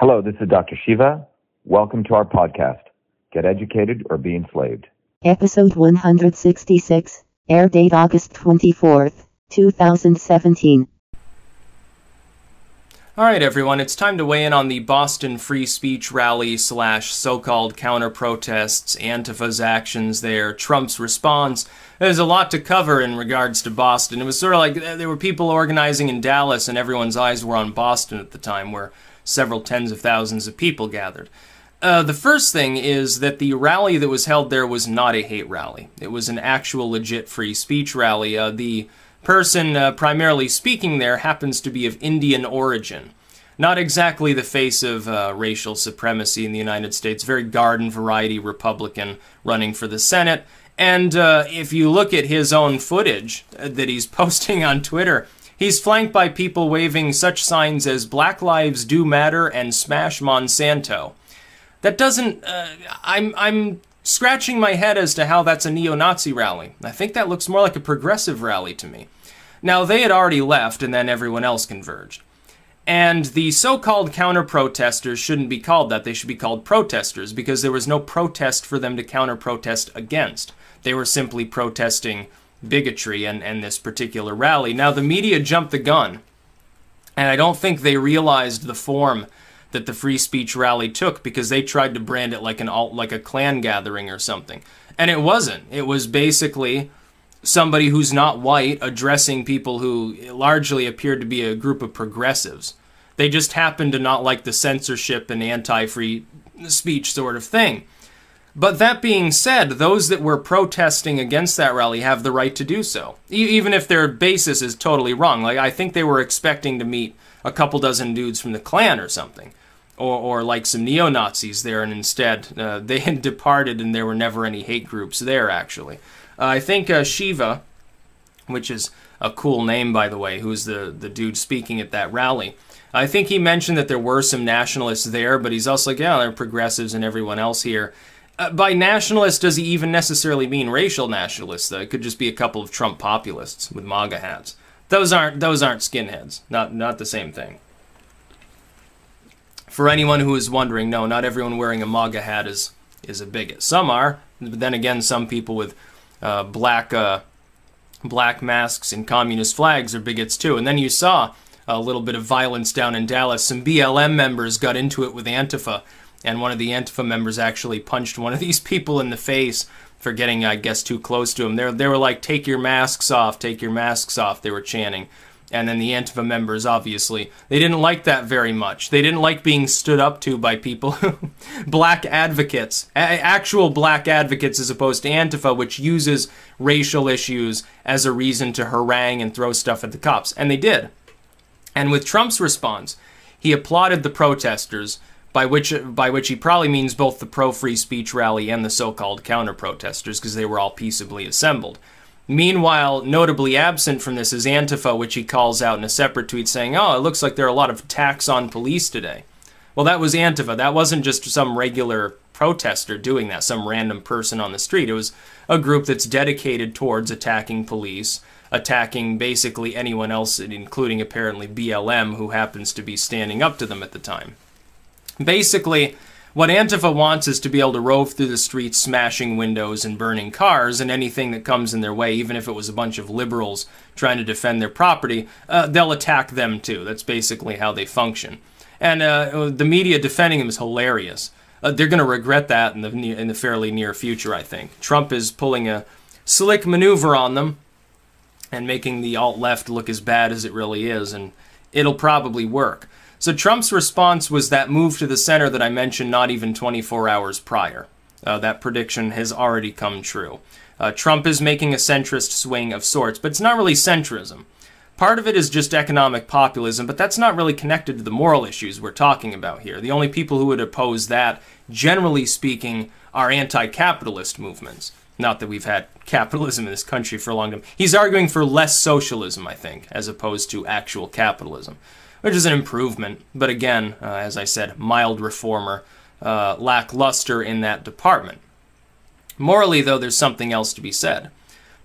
Hello, this is Dr. Shiva. Welcome to our podcast, Get Educated or Be Enslaved. Episode 166, air date August 24th, 2017. All right, everyone, it's time to weigh in on the Boston free speech rally slash so-called counter protests, Antifa's actions there, Trump's response. There's a lot to cover in regards to Boston. It was sort of like uh, there were people organizing in Dallas, and everyone's eyes were on Boston at the time, where several tens of thousands of people gathered. Uh, the first thing is that the rally that was held there was not a hate rally. It was an actual legit free speech rally. Uh, the person uh, primarily speaking there happens to be of Indian origin. Not exactly the face of uh, racial supremacy in the United States, very garden variety Republican running for the Senate. And uh, if you look at his own footage uh, that he's posting on Twitter, He's flanked by people waving such signs as Black Lives Do Matter and Smash Monsanto. That doesn't. Uh, I'm I'm scratching my head as to how that's a neo-Nazi rally. I think that looks more like a progressive rally to me. Now they had already left, and then everyone else converged. And the so-called counter-protesters shouldn't be called that. They should be called protesters because there was no protest for them to counter-protest against. They were simply protesting bigotry and, and this particular rally. Now, the media jumped the gun, and I don't think they realized the form that the free speech rally took because they tried to brand it like an alt, like a Klan gathering or something. And it wasn't. It was basically somebody who's not white addressing people who largely appeared to be a group of progressives. They just happened to not like the censorship and anti free speech sort of thing. But that being said, those that were protesting against that rally have the right to do so, e- even if their basis is totally wrong. Like I think they were expecting to meet a couple dozen dudes from the Klan or something, or or like some neo Nazis there, and instead uh, they had departed, and there were never any hate groups there. Actually, uh, I think uh, Shiva, which is a cool name by the way, who's the the dude speaking at that rally. I think he mentioned that there were some nationalists there, but he's also like, yeah, there are progressives and everyone else here. Uh, by nationalist, does he even necessarily mean racial nationalists? Though it could just be a couple of Trump populists with MAGA hats. Those aren't those aren't skinheads. Not not the same thing. For anyone who is wondering, no, not everyone wearing a MAGA hat is is a bigot. Some are, but then again, some people with uh, black uh, black masks and communist flags are bigots too. And then you saw a little bit of violence down in Dallas. Some BLM members got into it with Antifa and one of the Antifa members actually punched one of these people in the face for getting, I guess, too close to him. They they were like, "Take your masks off! Take your masks off!" They were chanting, and then the Antifa members obviously they didn't like that very much. They didn't like being stood up to by people, black advocates, a- actual black advocates, as opposed to Antifa, which uses racial issues as a reason to harangue and throw stuff at the cops, and they did. And with Trump's response, he applauded the protesters by which by which he probably means both the pro free speech rally and the so-called counter protesters because they were all peaceably assembled. Meanwhile, notably absent from this is Antifa, which he calls out in a separate tweet saying, "Oh, it looks like there are a lot of attacks on police today." Well, that was Antifa. That wasn't just some regular protester doing that, some random person on the street. It was a group that's dedicated towards attacking police, attacking basically anyone else, including apparently BLM, who happens to be standing up to them at the time. Basically, what Antifa wants is to be able to rove through the streets, smashing windows and burning cars, and anything that comes in their way, even if it was a bunch of liberals trying to defend their property, uh, they'll attack them too. That's basically how they function. And uh, the media defending them is hilarious. Uh, they're going to regret that in the in the fairly near future, I think. Trump is pulling a slick maneuver on them and making the alt left look as bad as it really is, and it'll probably work. So Trump's response was that move to the center that I mentioned not even 24 hours prior. Uh, that prediction has already come true. Uh, Trump is making a centrist swing of sorts, but it's not really centrism. Part of it is just economic populism, but that's not really connected to the moral issues we're talking about here. The only people who would oppose that, generally speaking, are anti capitalist movements. Not that we've had capitalism in this country for a long time. He's arguing for less socialism, I think, as opposed to actual capitalism which is an improvement. But again, uh, as I said, mild reformer, uh, lackluster in that department. Morally, though, there's something else to be said.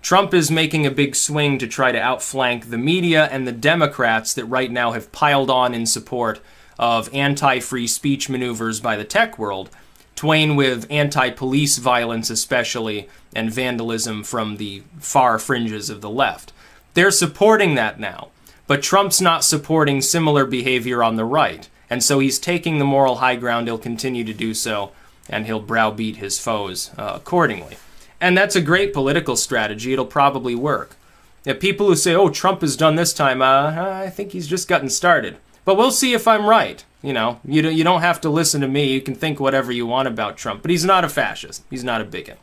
Trump is making a big swing to try to outflank the media and the Democrats that right now have piled on in support of anti free speech maneuvers by the tech world, twain with anti police violence, especially, and vandalism from the far fringes of the left. They're supporting that now. But Trump's not supporting similar behavior on the right. And so he's taking the moral high ground. He'll continue to do so, and he'll browbeat his foes uh, accordingly. And that's a great political strategy. It'll probably work. If people who say, oh, Trump has done this time, uh, I think he's just gotten started. But we'll see if I'm right. You know, you don't, you don't have to listen to me. You can think whatever you want about Trump. But he's not a fascist. He's not a bigot.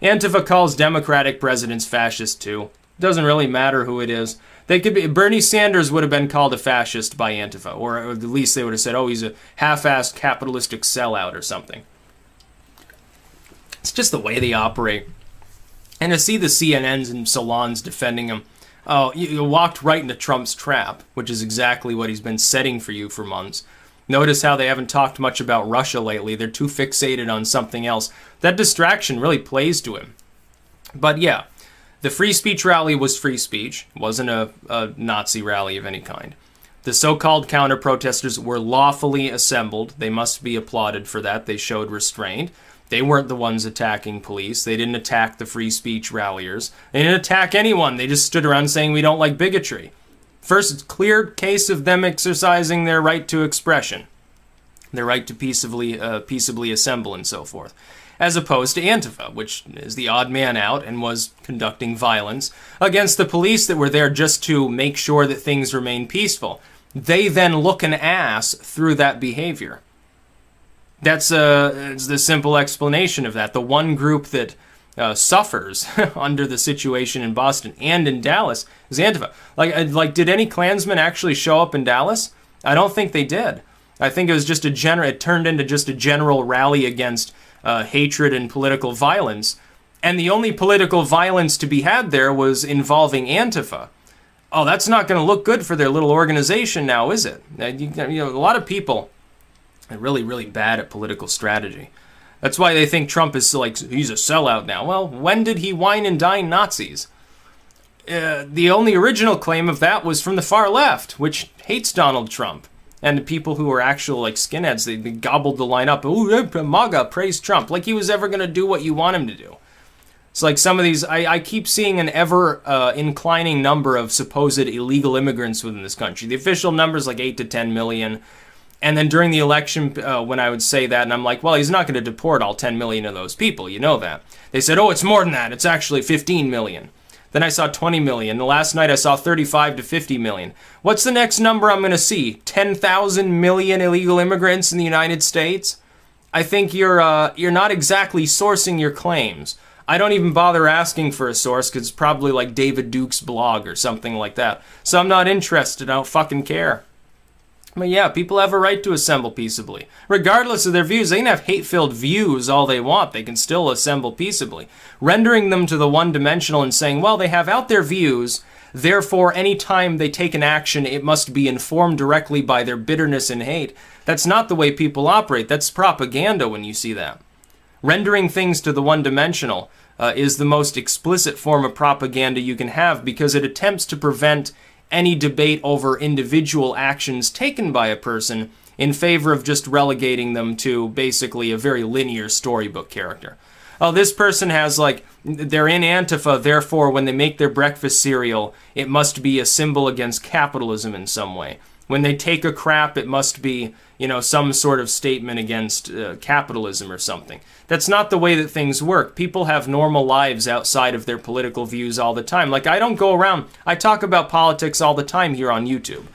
Antifa calls Democratic presidents fascist too. Doesn't really matter who it is. They could be Bernie Sanders would have been called a fascist by Antifa, or at least they would have said, "Oh, he's a half-assed capitalistic sellout" or something. It's just the way they operate. And to see the CNNs and salons defending him, oh, you, you walked right into Trump's trap, which is exactly what he's been setting for you for months. Notice how they haven't talked much about Russia lately. They're too fixated on something else. That distraction really plays to him. But yeah, the free speech rally was free speech, it wasn't a, a Nazi rally of any kind. The so called counter protesters were lawfully assembled. They must be applauded for that. They showed restraint. They weren't the ones attacking police. They didn't attack the free speech ralliers. They didn't attack anyone. They just stood around saying we don't like bigotry. First, clear case of them exercising their right to expression, their right to peaceably, uh, peaceably assemble and so forth as opposed to Antifa, which is the odd man out and was conducting violence against the police that were there just to make sure that things remain peaceful. They then look an ass through that behavior. That's uh, the simple explanation of that. The one group that uh, suffers under the situation in Boston and in Dallas is Antifa. Like, uh, like, did any Klansmen actually show up in Dallas? I don't think they did. I think it was just a general. It turned into just a general rally against uh, hatred and political violence. And the only political violence to be had there was involving Antifa. Oh, that's not going to look good for their little organization now, is it? Uh, you, know, a lot of people are really, really bad at political strategy. That's why they think Trump is like he's a sellout now. Well, when did he wine and dine Nazis? Uh, the only original claim of that was from the far left, which hates Donald Trump and the people who are actual like skinheads, they, they gobbled the line up. Ooh, MAGA, praise Trump, like he was ever going to do what you want him to do. It's like some of these. I, I keep seeing an ever uh, inclining number of supposed illegal immigrants within this country. The official number is like eight to ten million. And then during the election, uh, when I would say that, and I'm like, well, he's not going to deport all 10 million of those people. You know that. They said, oh, it's more than that. It's actually 15 million. Then I saw 20 million. The last night I saw 35 to 50 million. What's the next number I'm going to see? 10,000 million illegal immigrants in the United States? I think you're uh, you're not exactly sourcing your claims. I don't even bother asking for a source because it's probably like David Duke's blog or something like that. So I'm not interested. I don't fucking care. But yeah, people have a right to assemble peaceably. Regardless of their views, they can have hate filled views all they want. They can still assemble peaceably. Rendering them to the one dimensional and saying, well, they have out their views, therefore, any time they take an action, it must be informed directly by their bitterness and hate. That's not the way people operate. That's propaganda when you see that. Rendering things to the one dimensional uh, is the most explicit form of propaganda you can have because it attempts to prevent any debate over individual actions taken by a person in favor of just relegating them to basically a very linear storybook character. Oh, this person has like, they're in Antifa, therefore, when they make their breakfast cereal, it must be a symbol against capitalism in some way. When they take a crap, it must be, you know, some sort of statement against uh, capitalism or something. That's not the way that things work. People have normal lives outside of their political views all the time. Like, I don't go around, I talk about politics all the time here on YouTube.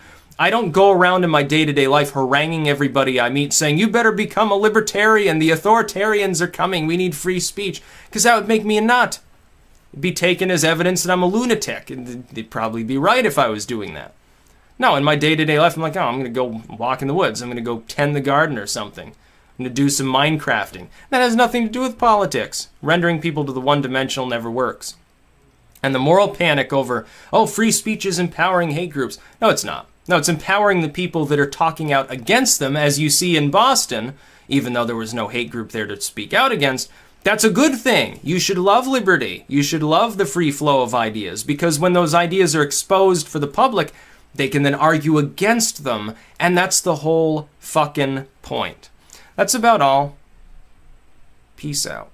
I don't go around in my day to day life haranguing everybody I meet saying, you better become a libertarian. The authoritarians are coming. We need free speech. Because that would make me a nut. It'd be taken as evidence that I'm a lunatic. And they'd probably be right if I was doing that. No, in my day to day life, I'm like, oh, I'm going to go walk in the woods. I'm going to go tend the garden or something I'm going to do some Minecrafting. That has nothing to do with politics. Rendering people to the one dimensional never works. And the moral panic over, oh, free speech is empowering hate groups. No, it's not. No, it's empowering the people that are talking out against them, as you see in Boston, even though there was no hate group there to speak out against. That's a good thing. You should love liberty. You should love the free flow of ideas because when those ideas are exposed for the public, they can then argue against them, and that's the whole fucking point. That's about all. Peace out.